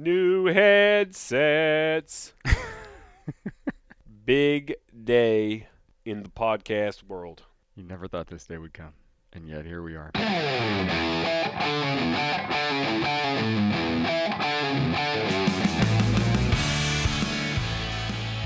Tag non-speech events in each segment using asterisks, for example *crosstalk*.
New headsets. *laughs* Big day in the podcast world. You never thought this day would come, and yet here we are.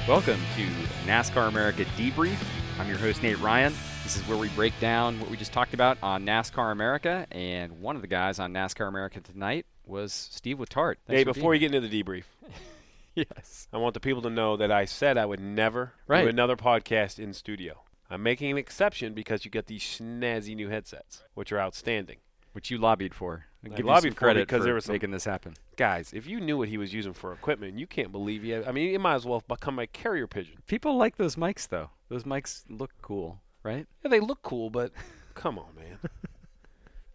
Welcome to NASCAR America Debrief. I'm your host, Nate Ryan. This is where we break down what we just talked about on NASCAR America, and one of the guys on NASCAR America tonight was Steve Letarte. Thanks hey, before you get into the debrief, *laughs* yes, I want the people to know that I said I would never Right. do another podcast in studio. I'm making an exception because you get these snazzy new headsets, which are outstanding. which you lobbied for. I'll I give you lobbied some for credit because for there was some- making this happen. Guys, if you knew what he was using for equipment, you can't believe he. I mean, it might as well become a carrier pigeon. People like those mics, though. Those mics look cool, right? Yeah, they look cool, but *laughs* come on, man.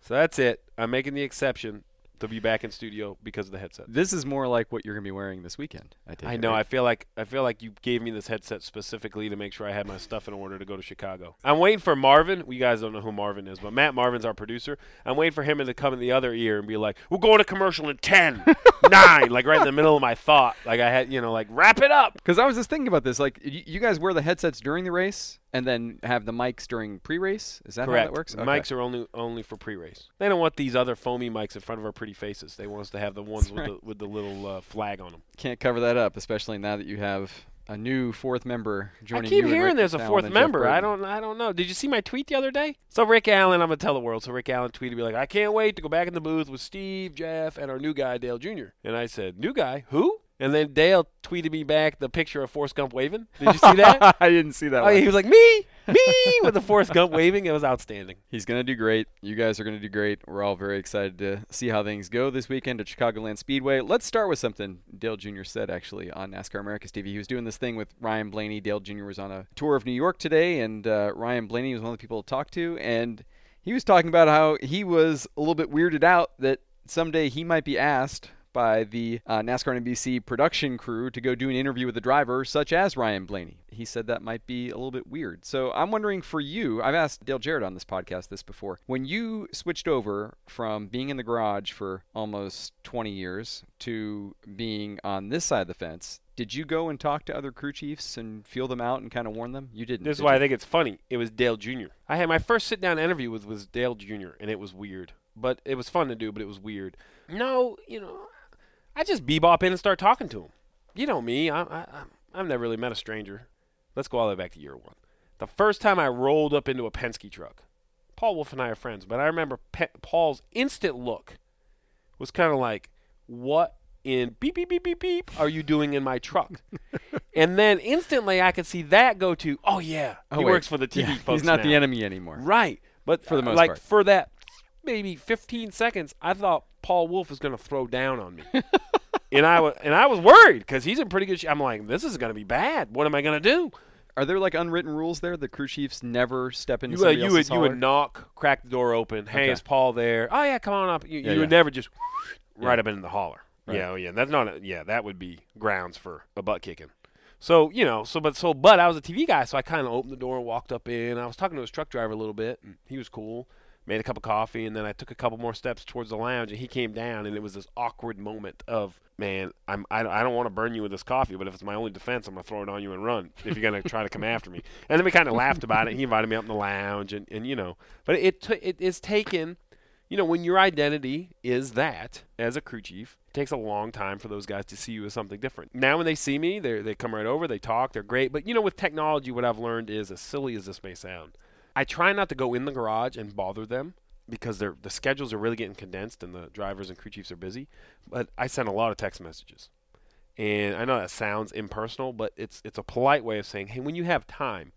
so that's it. I'm making the exception to be back in studio because of the headset. This is more like what you're going to be wearing this weekend. I I it, know. I feel like I feel like you gave me this headset specifically to make sure I had my stuff in order to go to Chicago. I'm waiting for Marvin. You guys don't know who Marvin is, but Matt Marvin's our producer. I'm waiting for him to come in the other ear and be like, "We're going to commercial in 10, *laughs* 9, like right in the middle of my thought. Like I had, you know, like wrap it up. Because I was just thinking about this. Like, y- you guys wear the headsets during the race and then have the mics during pre-race. Is that Correct. how that works? Okay. Mics are only only for pre-race. They don't want these other foamy mics in front of our pretty faces. They want us to have the ones with right. the with the little uh, flag on them. Can't cover that up, especially now that you have a new fourth member joining. I keep hearing there's a fourth member. I don't I don't know. Did you see my tweet the other day? So Rick Allen, I'm gonna tell the world. So Rick Allen tweeted me like, I can't wait to go back in the booth with Steve, Jeff, and our new guy Dale Jr. And I said, new guy, who? And then Dale tweeted me back the picture of Forrest Gump waving. Did you see that? *laughs* I didn't see that. oh, one. he was like me, me, with the Forrest Gump waving. It was outstanding. He's going to do great. You guys are going to do great. We're all very excited to see how things go this weekend at Chicagoland Speedway. Let's start with something Dale Jr. said actually on NASCAR America's TV. He was doing this thing with Ryan Blaney. Dale Jr. was on a tour of New York today, and uh, Ryan Blaney was one of the people to talk to. And he was talking about how he was a little bit weirded out that someday he might be asked by the uh, NASCAR NBC production crew to go do an interview with a driver such as Ryan Blaney. He said that might be a little bit weird. So I'm wondering for you, I've asked Dale Jarrett on this podcast this before. When you switched over from being in the garage for almost 20 years to being on this side of the fence, did you go and talk to other crew chiefs and feel them out and kind of warn them? You didn't. This is did why I think it's funny. It was Dale Jr. I had my first sit down interview with was Dale Jr. and it was weird, but it was fun to do. But it was weird. No, you know, I just bebop in and start talking to him. You know me. I, I, I've never really met a stranger. Let's go all the way back to year one. The first time I rolled up into a Penske truck, Paul Wolfe and I are friends, but I remember Pe- Paul's instant look was kind of like, "What in beep beep beep beep beep are you doing in my truck?" *laughs* and then instantly I could see that go to, "Oh yeah, Oh, he wait. works for the TV Yeah, folks." He's not the enemy anymore. right? But For the most like part. for that maybe 15 seconds, I thought Paul Wolfe was going to throw down on me. *laughs* and I was and I was worried because he's in pretty good shape. I'm like, this is going to be bad. What am I going to do? Are there like unwritten rules there? The crew chiefs never step into You, uh, you else's would you would knock, crack the door open. Hey, Okay. is Paul there? Oh yeah, come on up. You, Yeah, you would never just right up into the holler. Right. Yeah, oh, yeah. That's not. A, yeah, that would be grounds for a butt kicking. So you know, so but so but I was a TV guy, so I kind of opened the door and walked up in. I was talking to his truck driver a little bit, and he was cool. Made a cup of coffee, and then I took a couple more steps towards the lounge, and he came down, and it was this awkward moment of, man, I'm I don't, I don't want to burn you with this coffee, but if it's my only defense, I'm gonna throw it on you and run if you're gonna try to come after me. *laughs* And then we kind of laughed about it. He invited me up in the lounge, and, and you know, but it t- it is taken you know, when your identity is that as a crew chief, it takes a long time for those guys to see you as something different. Now, when they see me, they they come right over, they talk, they're great. But you know, with technology, what I've learned is, as silly as this may sound, I try not to go in the garage and bother them because the schedules are really getting condensed and the drivers and crew chiefs are busy. But I send a lot of text messages. And I know that sounds impersonal, but it's it's a polite way of saying, hey, when you have time,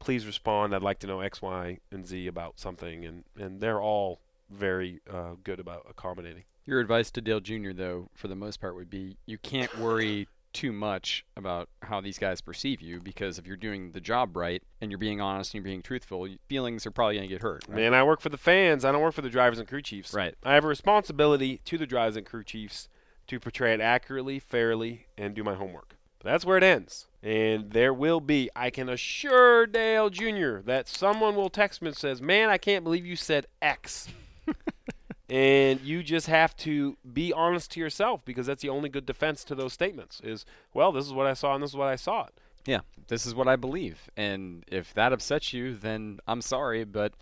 please respond. I'd like to know X, Y, and Z about something. And, and they're all very uh, good about accommodating. Your advice to Dale Jr. though, for the most part, would be you can't worry too much about how these guys perceive you because if you're doing the job right and you're being honest and you're being truthful, feelings are probably going to get hurt. Right? Man, I work for the fans. I don't work for the drivers and crew chiefs. Right. I have a responsibility to the drivers and crew chiefs to portray it accurately, fairly, and do my homework. But that's where it ends. And there will be, I can assure Dale Jr. that someone will text me and says, "Man, I can't believe you said X." *laughs* and you just have to be honest to yourself because that's the only good defense to those statements is well this is what i saw and this is what i saw it Yeah, this is what I believe, and if that upsets you, then I'm sorry, but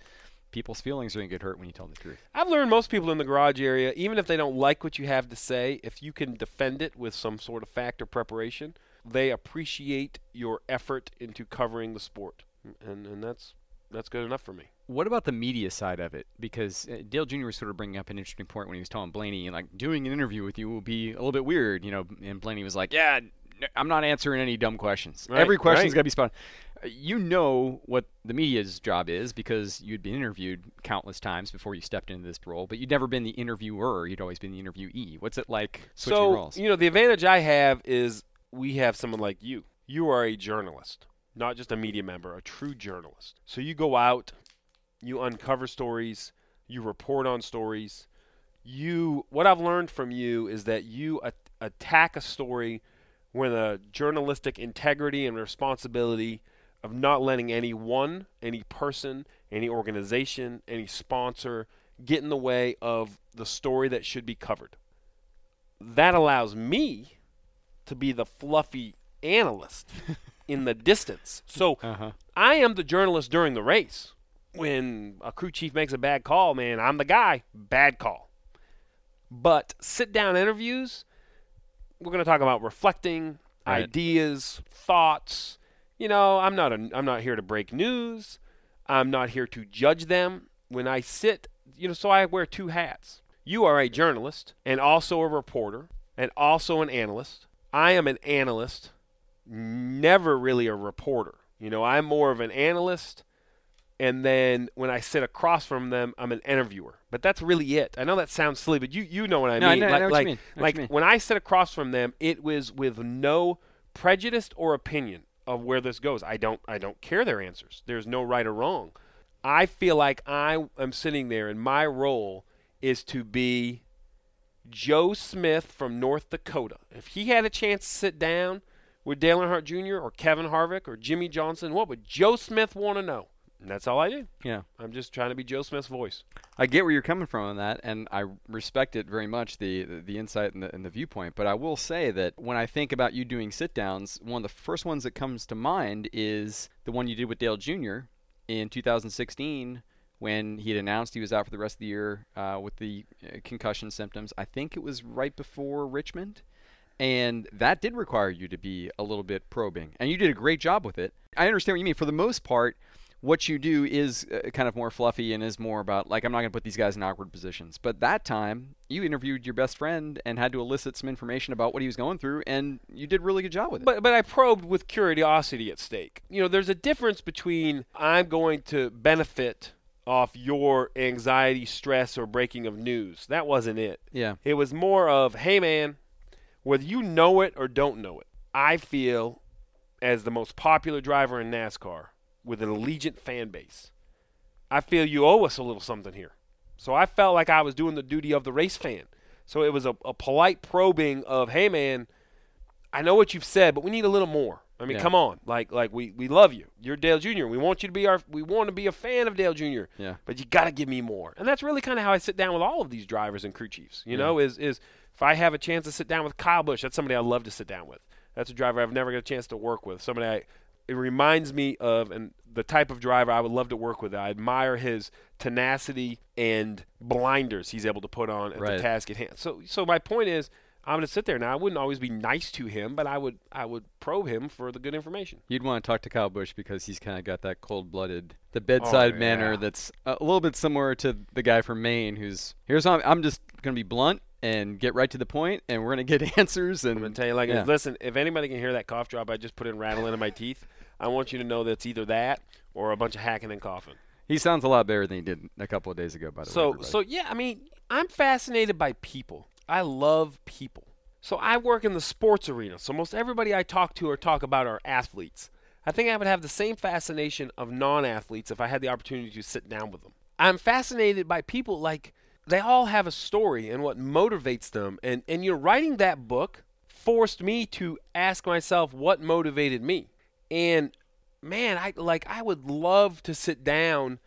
people's feelings are going to get hurt when you tell the truth. i've learned most people in the garage area even if they don't like what you have to say if you can defend it with some sort of fact or preparation they appreciate your effort into covering the sport. And and that's that's good enough for me What about the media side of it? Because uh, Dale Jr. was sort of bringing up an interesting point when he was telling Blaney, like, doing an interview with you will be a little bit weird, you know. And Blaney was like, "Yeah, I'm not answering any dumb questions. Right, Every question's right. got to be spot." on." Uh, You know what the media's job is because you'd been interviewed countless times before you stepped into this role, but you'd never been the interviewer. You'd always been the interviewee. What's it like switching so roles? you know the advantage i have is we have someone like you you are a journalist not just a media member a true journalist. So you go out you uncover stories you report on stories. You what i've learned from you is that you attack a story with a journalistic integrity and responsibility of not letting any one any person any organization any sponsor get in the way of the story that should be covered. That allows me to be the fluffy analyst *laughs* in the distance. So Uh-huh. I am the journalist during the race. When a crew chief makes a bad call, man, I'm the guy. Bad call. But sit down interviews, we're going to talk about reflecting, Right. ideas, thoughts. You know, I'm not a, I'm not here to break news. I'm not here to judge them. When I sit, you know, so I wear two hats. You are a journalist and also a reporter and also an analyst. I am an analyst, never really a reporter. You know, I'm more of an analyst and then when I sit across from them, I'm an interviewer. But that's really it. I know that sounds silly, but you you know what I No, mean. I like know what you like, mean. I know what like you mean. when I sit across from them, it was with no prejudice or opinion of where this goes. I don't I don't care their answers. There's no right or wrong. I feel like I am sitting there and my role is to be Joe Smith from North Dakota. If he had a chance to sit down with Dale Earnhardt Jr. or Kevin Harvick or Jimmie Johnson, what would Joe Smith want to know? And that's all I do. Yeah. I'm just trying to be Joe Smith's voice. I get where you're coming from on that, and I respect it very much the the, the insight and the, and the viewpoint. But I will say that when I think about you doing sit downs, one of the first ones that comes to mind is the one you did with Dale Jr. in 2016 when he had announced he was out for the rest of the year uh, with the uh, concussion symptoms. I think it was right before Richmond. And that did require you to be a little bit probing. And you did a great job with it. I understand what you mean. For the most part, what you do is uh, kind of more fluffy and is more about like I'm not going to put these guys in awkward positions. But that time, you interviewed your best friend and had to elicit some information about what he was going through, and you did a really good job with it. But but I probed with curiosity at stake. You know, there's a difference between I'm going to benefit off your anxiety, stress, or breaking of news. That wasn't it. yeah, It was more of, hey man, whether you know it or don't know it, I feel as the most popular driver in NASCAR with an allegiant fan base, I feel you owe us a little something here. So I felt like I was doing the duty of the race fan. So it was a, a polite probing of, hey man, I know what you've said, but we need a little more. I mean, Yeah. come on, like like we, we love you. You're Dale Jr. We want you to be our we want to be a fan of Dale Jr. Yeah. But you got to give me more, and that's really kind of how I sit down with all of these drivers and crew chiefs. You know, is is if I have a chance to sit down with Kyle Busch, that's somebody I love to sit down with. That's a driver I've never got a chance to work with. Somebody I it reminds me of and the type of driver I would love to work with. I admire his tenacity and blinders he's able to put on at Right. the task at hand. So so my point is I'm going to sit there now. I wouldn't always be nice to him, but I would I would probe him for the good information. you'd want to talk to Kyle Busch because he's kind of got that cold-blooded, the bedside Oh, manner that's a little bit similar to the guy from Maine who's here's how I'm, I'm just going to be blunt and get right to the point, and we're going to get *laughs* answers. And I'm gonna tell you like yeah. Listen, if anybody can hear that cough drop I just put in rattling in my teeth, I want you to know that it's either that or a bunch of hacking and coughing. He sounds a lot better than he did a couple of days ago. By the way. So so yeah, I mean, I'm fascinated by people. I love people. So I work in the sports arena. So most everybody I talk to or talk about are athletes. I think I would have the same fascination of non-athletes if I had the opportunity to sit down with them. I'm fascinated by people like they all have a story and what motivates them. And and you know, writing that book forced me to ask myself what motivated me. And man, I like I would love to sit down.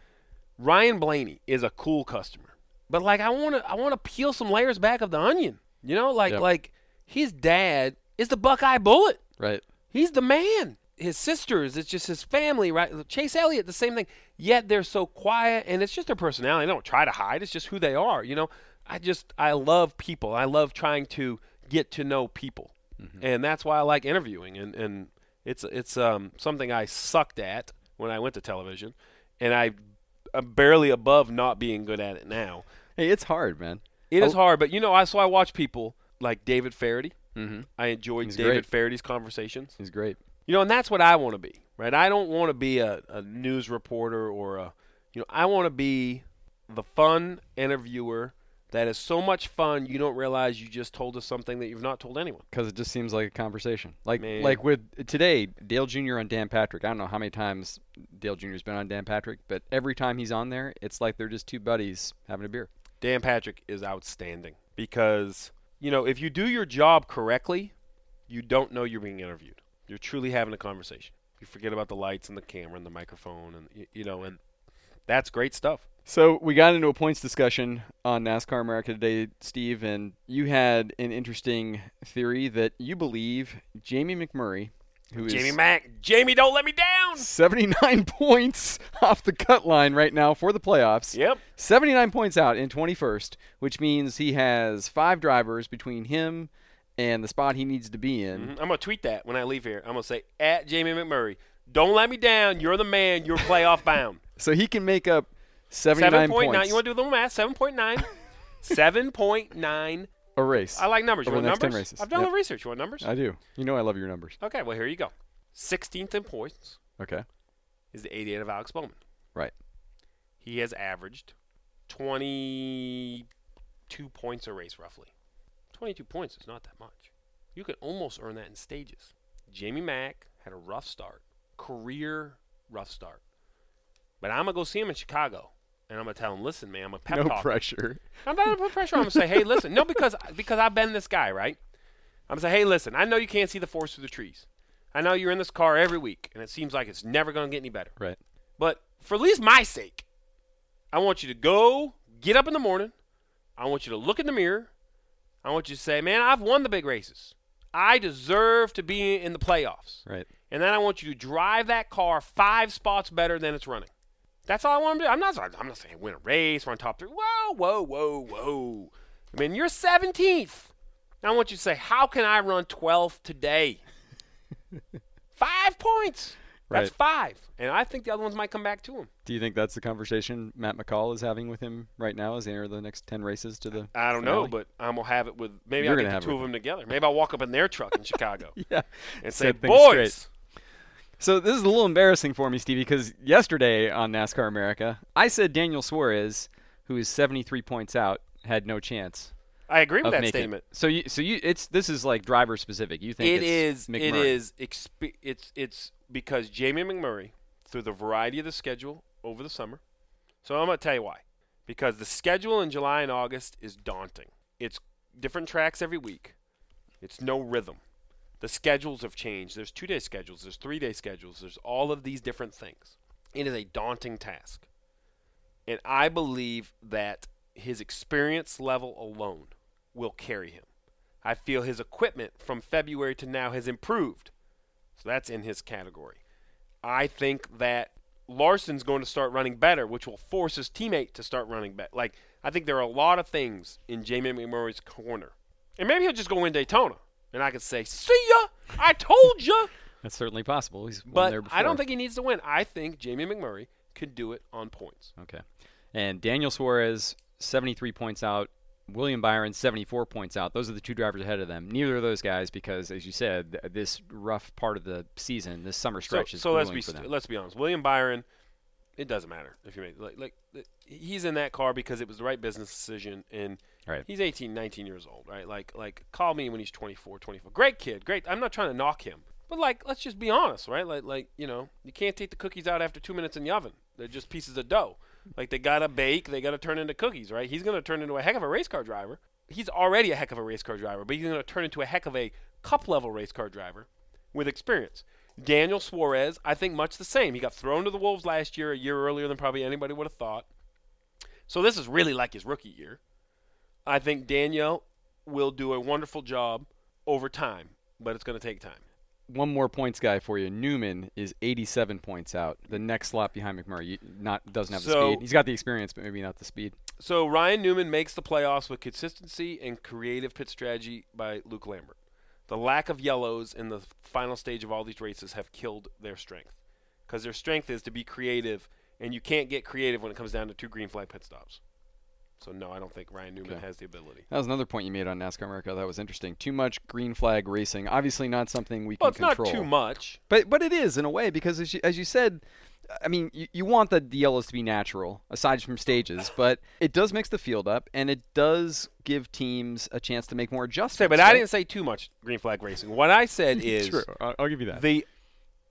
Ryan Blaney is a cool customer, but like I want to I want to peel some layers back of the onion. You know, like Yep. like his dad is the Buckeye Bullet. right. He's the man. His sisters, it's just his family, right? Chase Elliott, the same thing. Yet they're so quiet, and it's just their personality. They don't try to hide. It's just who they are. You know, I just I love people. I love trying to get to know people, and that's why I like interviewing. And and it's it's um something I sucked at when I went to television, and I I'm barely above not being good at it now. Hey, it's hard, man. It is Oh. hard, but you know, I so I watch people like David Feherty. Mm-hmm. I enjoyed He's David great. Feherty's conversations. He's great. You know, and that's what I want to be, right? I don't want to be a, a news reporter or a, you know, I want to be the fun interviewer that is so much fun you don't realize you just told us something that you've not told anyone. because it just seems like a conversation. Like Man. like with today, Dale Jr. on Dan Patrick. I don't know how many times Dale Jr.'s been on Dan Patrick, but every time he's on there, it's like they're just two buddies having a beer. Dan Patrick is outstanding because, you know, if you do your job correctly, you don't know you're being interviewed. You're truly having a conversation. You forget about the lights and the camera and the microphone and you know, and that's great stuff. So we got into a points discussion on NASCAR America today, Steve, and you had an interesting theory that you believe Jamie McMurray, who is Jamie Mack, Jamie, don't let me down. 79 *laughs* points off the cut line right now for the playoffs. Yep. 79 points out in 21st, which means he has five drivers between him and the spot he needs to be in. Mhm. I'm gonna tweet that when I leave here. I'm gonna say at Jamie McMurray, don't let me down. You're the man. You're playoff bound. *laughs* So he can make up 79 Seven points nine. You want to do a little math? Seven point nine. *laughs* Seven point nine. a race. I like numbers. You want the next 10 numbers? I've done Yep. the research. You want numbers? I do. You know I love your numbers. Okay. Well, here you go. 16th in points Okay. is the 88 of Alex Bowman. Right. He has averaged 22 points a race, roughly. 22 points is not that much. You can almost earn that in stages. Jamie Mack had a rough start, career rough start. But I'm gonna go see him in Chicago, and I'm gonna tell him, listen, man, I'm a pep no talk. pressure. I'm not gonna put pressure on him. Say, hey, listen, no, because because I've been this guy, right? I'm gonna say, hey, listen, I know you can't see the forest through the trees. I know you're in this car every week, and it seems like it's never gonna get any better. Right. But for at least my sake, I want you to go get up in the morning. I want you to look in the mirror. I want you to say, man, I've won the big races. I deserve to be in the playoffs. Right. And then I want you to drive that car five spots better than it's running. That's all I want to do. I'm not. I'm not saying win a race, run top three. Whoa, whoa, whoa, whoa. I mean, you're 17th. I want you to say, how can I run 12th today? *laughs* five points. That's five. And I think the other ones might come back to him. Do you think that's the conversation Matt McCall is having with him right now as they enter the next 10 races to the I don't know, but I'm gonna have it with maybe You're I'll get the have two of them together. Maybe I'll walk up in their truck in *laughs* Chicago Yeah. and say, "Boys, straight. So this is a little embarrassing for me, Stevie, because yesterday on NASCAR America, I said Daniel Suarez, who is 73 points out, had no chance I agree with that making. statement." So you, so you, it's this is like driver specific. You think It it's is. McMurray. It is. Expe- it's. It's because Jamie McMurray, through the variety of the schedule over the summer. So I'm gonna tell you why. Because the schedule in July and August is daunting. It's different tracks every week. It's no rhythm. The schedules have changed. There's two day schedules. There's three day schedules. There's all of these different things. It is a daunting task. And I believe that his experience level alone will carry him. I feel his equipment from February to now has improved. So that's in his category. I think that Larson's going to start running better, which will force his teammate to start running better. Like, I think there are a lot of things in Jamie McMurray's corner. And maybe he'll just go win Daytona. And I can say, see ya! I told ya! *laughs* That's certainly possible. He's But there before. I don't think he needs to win. I think Jamie McMurray could do it on points. Okay. And Daniel Suarez, 73 points out. William Byron, 74 points out. Those are the two drivers ahead of them. Neither of those guys, because as you said, th- this rough part of the season, this summer stretch so, is so let's be for them. st- let's be honest. William Byron It doesn't matter if you make like like he's in that car because it was the right business decision and Right. he's 18, 19 years old, right? Like like call me when he's 24, 25. Great kid, great. I'm not trying to knock him. But like let's just be honest, right? Like like, you know, you can't take the cookies out after 2 minutes in the oven. They're just pieces of dough. Like they got to bake, they got to turn into cookies, right? He's to turn into a heck of a race car driver. He's already a heck of a race car driver, but he's to turn into a heck of a cup level race car driver with experience. Daniel Suarez, I think much the same. He got thrown to the Wolves last year, a year earlier than probably anybody would have thought. So this is really like his rookie year. I think Daniel will do a wonderful job over time, but it's going to take time. One more points guy for you. Newman is 87 points out. The next slot behind McMurray. You- Not doesn't have the speed. He's got the experience, but maybe not the speed. So Ryan Newman makes the playoffs with consistency and creative pit strategy by Luke Lambert. The lack of yellows in the final stage of all these races have killed their strength. Because their strength is to be creative, and you can't get creative when it comes down to two green flag pit stops. So no, I don't think Ryan Newman Okay. has the ability. That was another point you made on NASCAR America. That was interesting. Too much green flag racing. Obviously, not something we Well, can it's control. not too much. But but it is in a way because as you, as you said, I mean you, you want the, the yellows to be natural aside from stages, *laughs* but it does mix the field up and it does give teams a chance to make more adjustments. Say, but I didn't say too much green flag racing. What I said *laughs* is True. I'll, I'll give you that. the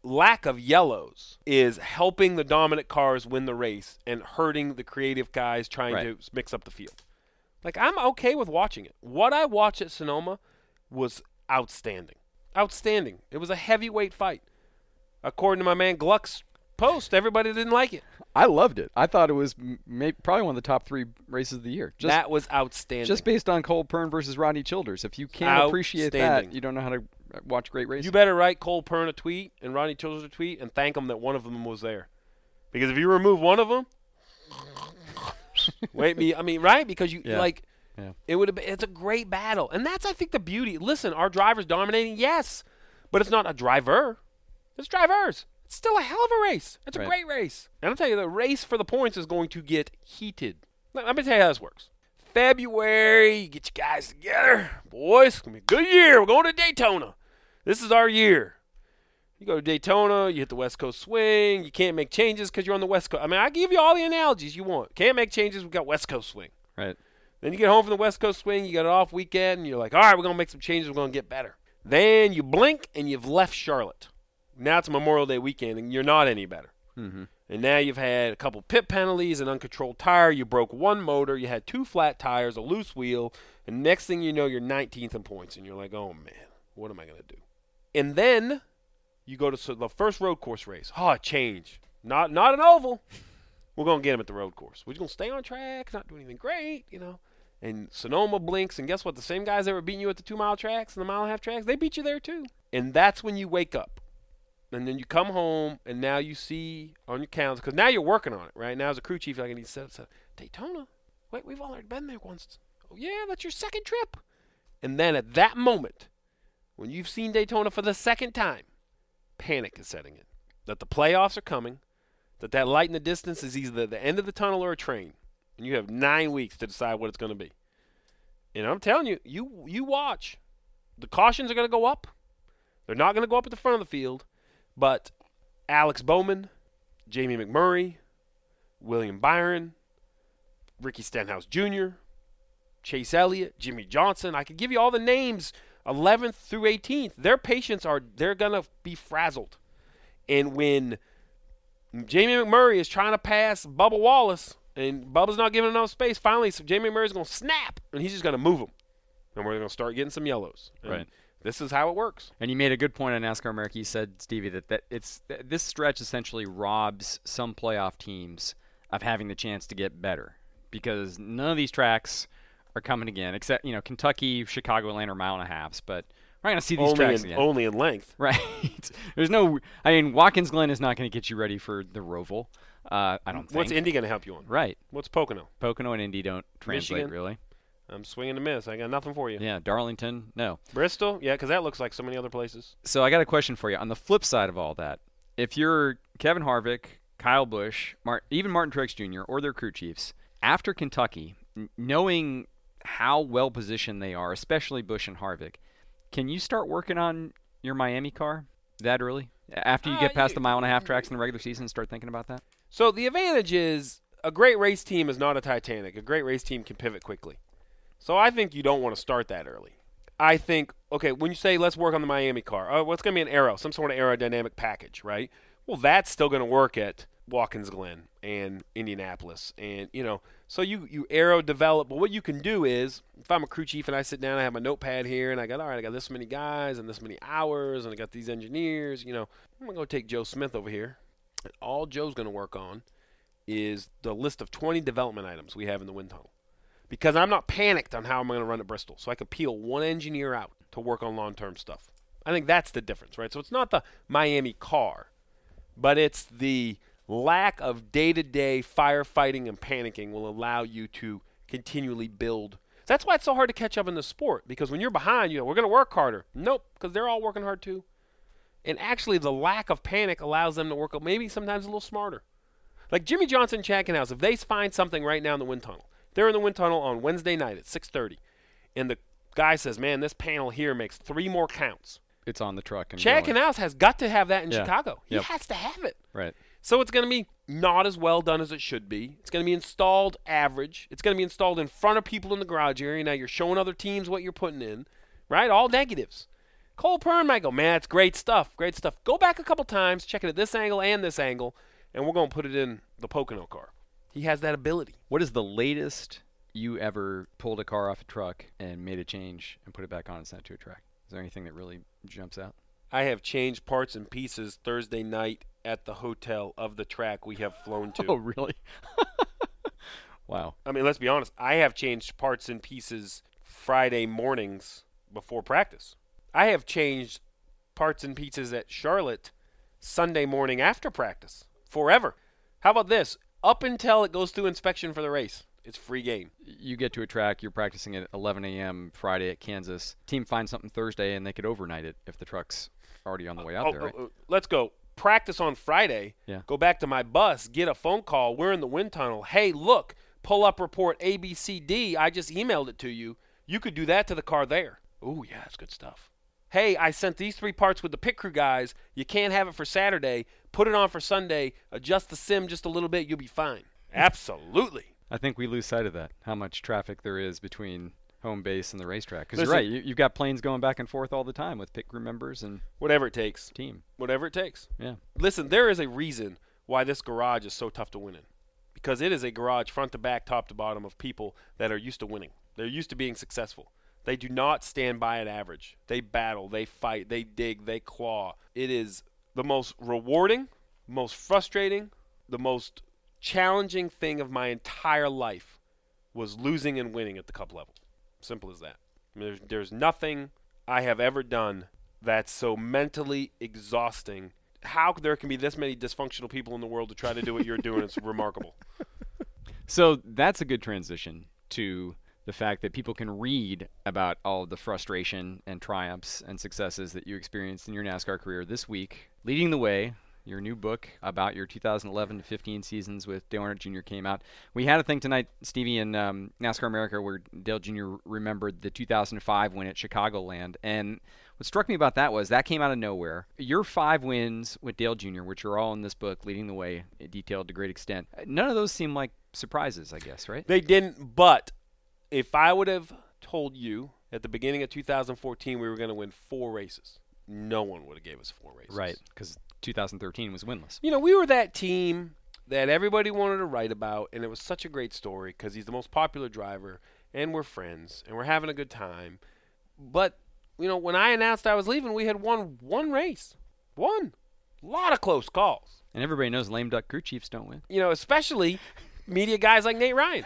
lack of yellows is helping the dominant cars win the race and hurting the creative guys trying Right. to mix up the field. Like I'm okay with watching it. What I watched at Sonoma was outstanding. Outstanding. It was a heavyweight fight. According to my man Gluck's post, everybody didn't like it. I loved it. I thought it was probably one of the top three races of the year. Just that was outstanding. just based on Cole Pearn versus Rodney Childers. If you can't appreciate that, you don't know how to watch great racing. You better write Cole Pearn a tweet and Ronnie Childers a tweet and thank them that one of them was there. Because if you remove one of them, *laughs* wait me. I mean, right? Because you Yeah. like Yeah. it would have. been It's a great battle, and that's I think the beauty. Listen, our drivers dominating, yes, but it's not a driver. It's drivers. It's still a hell of a race. It's a great race. And I'll tell you, the race for the points is going to get heated. Let let me tell you how this works. February, you get your guys together. Boys, it's to be a good year. We're going to Daytona. This is our year. You go to Daytona, you hit the West Coast swing. You can't make changes because you're on the West Coast. I mean, I give you all the analogies you want. Can't make changes. We've got West Coast swing. right. Then you get home from the West Coast swing. You got an off weekend, and you're like, all right, we're gonna make some changes. We're gonna get better. Then you blink and you've left Charlotte. Now it's Memorial Day weekend, and you're not any better. Mm-hmm. And now you've had a couple pit penalties, an uncontrolled tire. You broke one motor. You had two flat tires, a loose wheel, and next thing you know, you're 19th in points, and you're like, oh man, what am I gonna do? And then you go to so the first road course race. Oh, change. Not not an oval. We're gonna get him at the road course. We're just gonna stay on track, not do anything great, you know. And Sonoma blinks, and guess what? The same guys that were beating you at the two mile tracks and the mile and a half tracks, they beat you there too. And that's when you wake up. And then you come home, and now you see on your calendar, because now you're working on it, right? Now as a crew chief, like, I need to set up, Daytona? Wait, we've already been there once. Oh, yeah, that's your second trip. And then at that moment, when you've seen Daytona for the second time, panic is setting in. That the playoffs are coming, that that light in the distance is either the end of the tunnel or a train, and you have nine weeks to decide what it's going to be. And I'm telling you, you you watch. The cautions are going to go up. They're not going to go up at the front of the field, but Alex Bowman, Jamie McMurray, William Byron, Ricky Stenhouse Jr., Chase Elliott, Jimmie Johnson. I could give you all the names 11th through 18th. Their patients are they're going to be frazzled. And when Jamie McMurray is trying to pass Bubba Wallace and Bubba's not giving enough space, finally so Jamie McMurray's going to snap and he's just going to move him. And we're going to start getting some yellows. And Right. This is how it works. And you made a good point on NASCAR America. You said, Stevie, that, that it's that this stretch essentially robs some playoff teams of having the chance to get better because none of these tracks are coming again, except you know Kentucky, Chicago, Atlanta are mile and a halves. But we're not going to see these Only tracks in, again. only in length. *laughs* Right. There's no. I mean, Watkins Glen is not going to get you ready for the Roval. Uh, I don't think. What's Indy going to help you on? right. What's Pocono? Pocono and Indy don't translate Michigan? really. I'm swinging a miss. I got nothing for you. Yeah. Darlington, no. Bristol? Yeah, because that looks like so many other places. So I got a question for you. On the flip side of all that, if you're Kevin Harvick, Kyle Busch, Mart- even Martin Truex Jr. or their crew chiefs, after Kentucky, knowing how well positioned they are, especially Busch and Harvick, can you start working on your Miami car that early? After you Uh, get past you- the mile and a half tracks in the regular season, start thinking about that. So the advantage is a great race team is not a Titanic. A great race team can pivot quickly. So I think you don't want to start that early. I think okay when you say let's work on the Miami car, oh, what's going to be an aero, some sort of aerodynamic package, right? Well, that's still going to work at Watkins Glen and Indianapolis, and you know, so you you aero develop. But what you can do is, if I'm a crew chief and I sit down, I have my notepad here, and I got all right, I got this many guys and this many hours, and I got these engineers. You know, I'm gonna go take Joe Smith over here, and all Joe's to work on is the list of 20 development items we have in the wind tunnel because I'm not panicked on how I'm to run at Bristol. So I can peel one engineer out to work on long term stuff. I think that's the difference, right? So it's not the Miami car, but it's the lack of day to day firefighting and panicking will allow you to continually build. That's why it's so hard to catch up in the sport because when you're behind, you know, we're going to work harder. Nope, because they're all working hard too. And actually, the lack of panic allows them to work maybe sometimes a little smarter. Like Jimmie Johnson, Chad Knaus, if they find something right now in the wind tunnel, they're in the wind tunnel on Wednesday night at 6:30, and the guy says, "Man, this panel here makes three more counts." It's on the truck. And Chad. Knaus has got to have that in Yeah. Chicago. He Yep. has to have it. Right. So it's going to be not as well done as it should be. It's going to be installed average. It's going to be installed in front of people in the garage area. Now you're showing other teams what you're putting in, right? All negatives. Cole Pearn might go, man, it's great stuff, great stuff. Go back a couple times, check it at this angle and this angle, and we're going to put it in the Pocono car. He has that ability. What is the latest you ever pulled a car off a truck and made a change and put it back on and sent it to a track? Is there anything that really jumps out? I have changed parts and pieces Thursday night at the hotel of the track we have flown to. *laughs* Oh, really? *laughs* wow. I mean, let's be honest. I have changed parts and pieces Friday mornings before practice. I have changed parts and pieces at Charlotte Sunday morning after practice. Forever. How about this? Up until it goes through inspection for the race, it's free game. You get to a track, you're practicing at 11 a.m. Friday at Kansas. Team finds something Thursday, and they could overnight it if the truck's already on the uh, way out Oh, there, right? oh, oh, let's go. Practice on Friday. Yeah. Go back to my bus, get a phone call. We're in the wind tunnel. Hey, look, pull up report ABCD. I just emailed it to you. You could do that to the car there. Ooh, yeah, that's good stuff. Hey, I sent these three parts with the pit crew guys. You can't have it for Saturday. Put it on for Sunday. Adjust the sim just a little bit. You'll be fine. *laughs* Absolutely. I think we lose sight of that, how much traffic there is between home base and the racetrack. Because you're right, you, you've got planes going back and forth all the time with pit crew members and Whatever it takes. team. Whatever it takes. Yeah. Listen, there is a reason why this garage is so tough to win in. Because it is a garage front to back, top to bottom of people that are used to winning. They're used to being successful. They do not stand by at average. They battle, they fight, they dig, they claw. It is the most rewarding, most frustrating, the most challenging thing of my entire life was losing and winning at the cup level. Simple as that. I mean, there's, there's nothing I have ever done that's so mentally exhausting. How there can be this many dysfunctional people in the world to try to do what you're doing is *laughs* remarkable. So that's a good transition to the fact that people can read about all of the frustration and triumphs and successes that you experienced in your NASCAR career this week. Leading the Way, your new book about your 2011 to 15 seasons with Dale Earnhardt Jr. came out. We had a thing tonight, Stevie, in um, NASCAR America where Dale Jr. remembered the 2005 win at Chicagoland. And what struck me about that was that came out of nowhere. Your five wins with Dale Jr., which are all in this book, Leading the Way, detailed to great extent, none of those seem like surprises, I guess, right? They didn't, but if I would have told you at the beginning of 2014 we were going to win four races, no one would have gave us four races. Right, because 2013 was winless. You know, we were that team that everybody wanted to write about, and it was such a great story because he's the most popular driver, and we're friends, and we're having a good time. But you know, when I announced I was leaving, we had won one race, one, a lot of close calls. And everybody knows lame duck crew chiefs don't win. You know, especially media guys like Nate Ryan.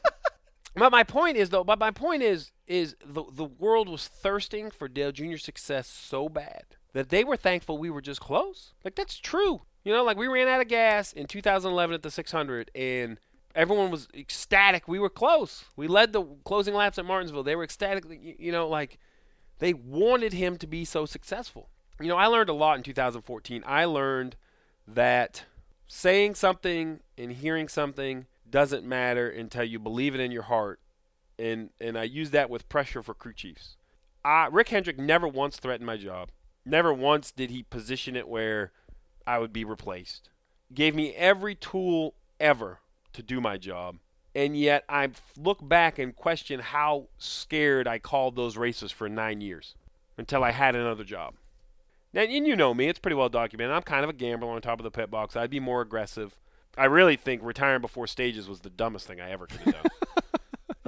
*laughs* but my point is, though, but my point is, is the the world was thirsting for Dale Jr.'s success so bad that they were thankful we were just close. Like that's true. You know, like we ran out of gas in 2011 at the 600, and everyone was ecstatic. We were close. We led the closing laps at Martinsville. They were ecstatic. You know, like they wanted him to be so successful. You know, I learned a lot in 2014. I learned that saying something and hearing something doesn't matter until you believe it in your heart. And and I use that with pressure for crew chiefs. Uh, Rick Hendrick never once threatened my job. Never once did he position it where I would be replaced. gave me every tool ever to do my job. And yet I look back and question how scared I called those races for nine years until I had another job. Now, and you know me, it's pretty well documented. I'm kind of a gambler on top of the pit box. I'd be more aggressive. I really think retiring before stages was the dumbest thing I ever could have done. *laughs*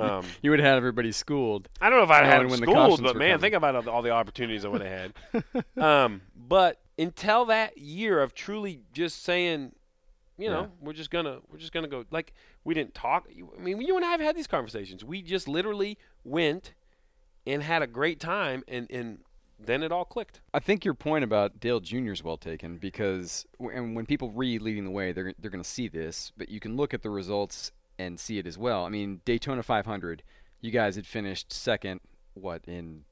um, *laughs* You would have had everybody schooled. I don't know if I'd had knowing him the schooled, but man, coming. think about all the, all the opportunities I would have had. *laughs* *laughs* um, but until that year of truly just saying, you know, Yeah. we're just gonna we're just gonna go. Like we didn't talk. I mean, you and I have had these conversations. We just literally went and had a great time, and and then it all clicked. I think your point about Dale Jr. is well taken because w- and when people read Leading the Way, they're they're going to see this, but you can look at the results and see it as well. I mean, Daytona 500, you guys had finished second, what in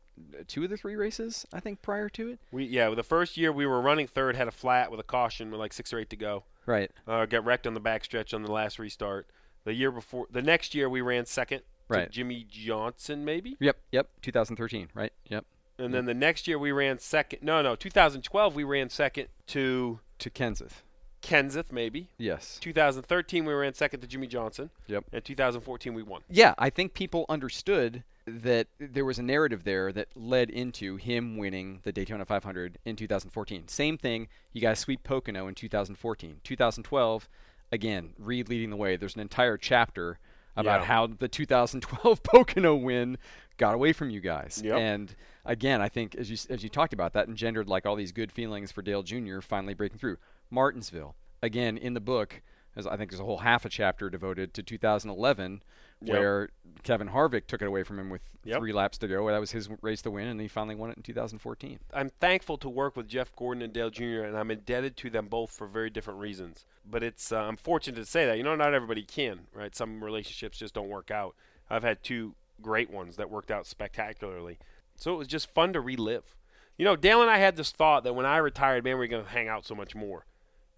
two of the three races I think prior to it. We yeah, the first year we were running third, had a flat with a caution with like six or eight to go. Right. uh, got wrecked on the backstretch on the last restart. The year before, the next year we ran second to Right. Jimmie Johnson maybe, Yep. Yep. 2013. Right. Yep. and then the next year we ran second. No, no, 2012 we ran second to To Kenseth. Kenseth maybe. Yes. 2013 we ran second to Jimmie Johnson. Yep. And 2014 we won. Yeah, I think people understood that there was a narrative there that led into him winning the Daytona 500 in 2014. Same thing, you guys sweep Pocono in 2014. 2012, again, read leading the way. There's an entire chapter about Yeah. how the 2012 *laughs* Pocono win got away from you guys. Yep. And again, I think as you as you talked about that engendered like all these good feelings for Dale Jr. finally breaking through. Martinsville, again in the book, as I think there's a whole half a chapter devoted to 2011 Yep. where Kevin Harvick took it away from him with Yep. three laps to go. That was his race to win, and he finally won it in 2014. I'm thankful to work with Jeff Gordon and Dale Jr. and I'm indebted to them both for very different reasons. But it's uh, I'm fortunate to say that. You know, not everybody can, right? Some relationships just don't work out. I've had two great ones that worked out spectacularly. So it was just fun to relive. You know, Dale and I had this thought that when I retired, man, we are going to hang out so much more.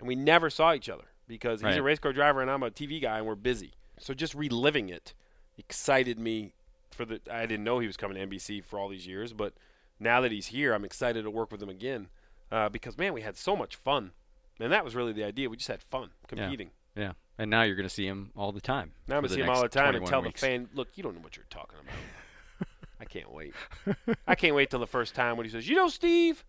And we never saw each other because he's a race car driver and I'm a TV guy and we're busy. So just reliving it excited me for the I didn't know he was coming to NBC for all these years, but now that he's here, I'm excited to work with him again uh, because man, we had so much fun, and that was really the idea. We just had fun competing. Yeah, yeah. and now you're going to see him all the time. Now I'm gonna see him all the time and tell weeks. the fan, look, you don't know what you're talking about. *laughs* I can't wait. I can't wait till the first time when he says, you know, Steve,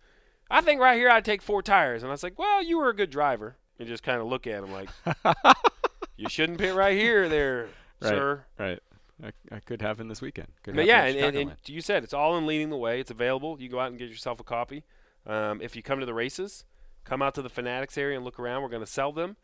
I think right here I'd take four tires, and I was like, well, you were a good driver, and just kind of look at him like, *laughs* you shouldn't pit right here, there, Right. sir. Right. I, that could happen this weekend. Could But yeah, and, and, and you said it's all in leading the way. It's available. You go out and get yourself a copy. Um, if you come to the races, come out to the Fanatics area and look around. We're going to sell them,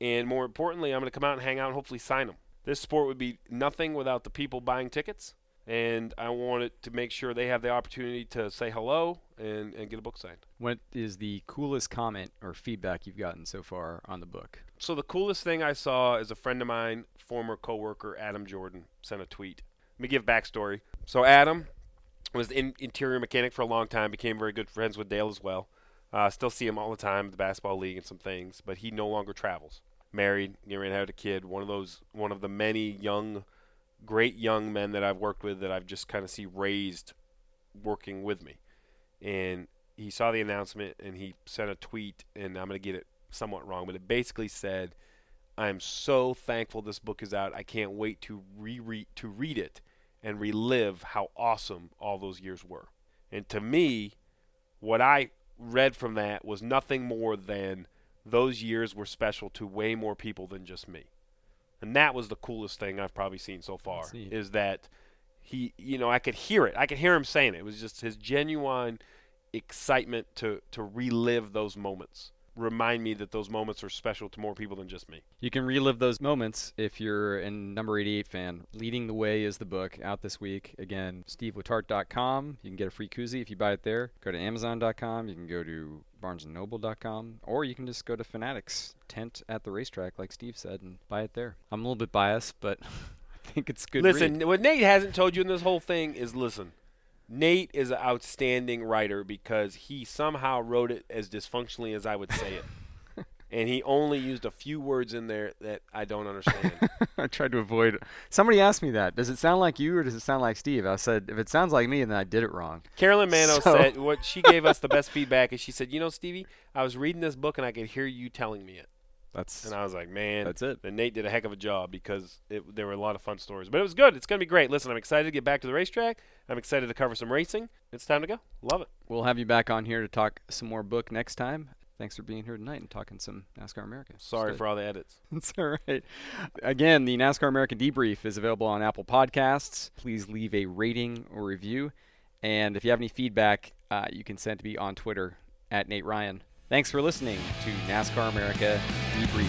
and more importantly, I'm going to come out and hang out and hopefully sign them. This sport would be nothing without the people buying tickets, and I wanted to make sure they have the opportunity to say hello and, and get a book signed. What is the coolest comment or feedback you've gotten so far on the book? So the coolest thing I saw is a friend of mine, former coworker Adam Jordan, sent a tweet. Let me give backstory. So Adam was in interior mechanic for a long time, became very good friends with Dale as well. Uh, still see him all the time at the basketball league and some things, but he no longer travels. Married, getting ready to have a kid. One of those, one of the many young, great young men that I've worked with that I've just kind of see raised, working with me. And he saw the announcement and he sent a tweet, and I'm gonna get it somewhat wrong, but it basically said, "I'm so thankful this book is out. I can't wait to reread to read it and relive how awesome all those years were." And to me, what I read from that was nothing more than those years were special to way more people than just me. And that was the coolest thing I've probably seen so far is that he, you know, I could hear it. I could hear him saying it. It was just his genuine excitement to to relive those moments. Remind me that those moments are special to more people than just me. You can relive those moments if you're a number 88 fan. Leading the Way is the book out this week. Again, steveletarte.com. You can get a free koozie if you buy it there. Go to amazon.com. You can go to barnesandnoble.com. Or you can just go to Fanatics tent at the racetrack, like Steve said, and buy it there. I'm a little bit biased, but *laughs* I think it's good. listen, read. what Nate hasn't told you in this whole thing is listen. Nate is an outstanding writer because he somehow wrote it as dysfunctionally as I would say it. *laughs* and he only used a few words in there that I don't understand. *laughs* I tried to avoid. Somebody asked me that. Does it sound like you or does it sound like Steve? I said, if it sounds like me, then I did it wrong. Carolyn Mano *laughs* So- said what she gave us the best feedback is she said, "You know, Stevie, I was reading this book and I could hear you telling me it." That's And I was like, man, That's it. And Nate did a heck of a job because it, there were a lot of fun stories. But it was good. It's going to be great. Listen, I'm excited to get back to the racetrack. I'm excited to cover some racing. It's time to go. Love it. we'll have you back on here to talk some more book next time. Thanks for being here tonight and talking some NASCAR America. Sorry for all the edits. *laughs* It's all right. Again, the NASCAR America Debrief is available on Apple Podcasts. Please leave a rating or review. And if you have any feedback, uh, you can send to me on Twitter at Nate Ryan. Thanks for listening to NASCAR America Debrief.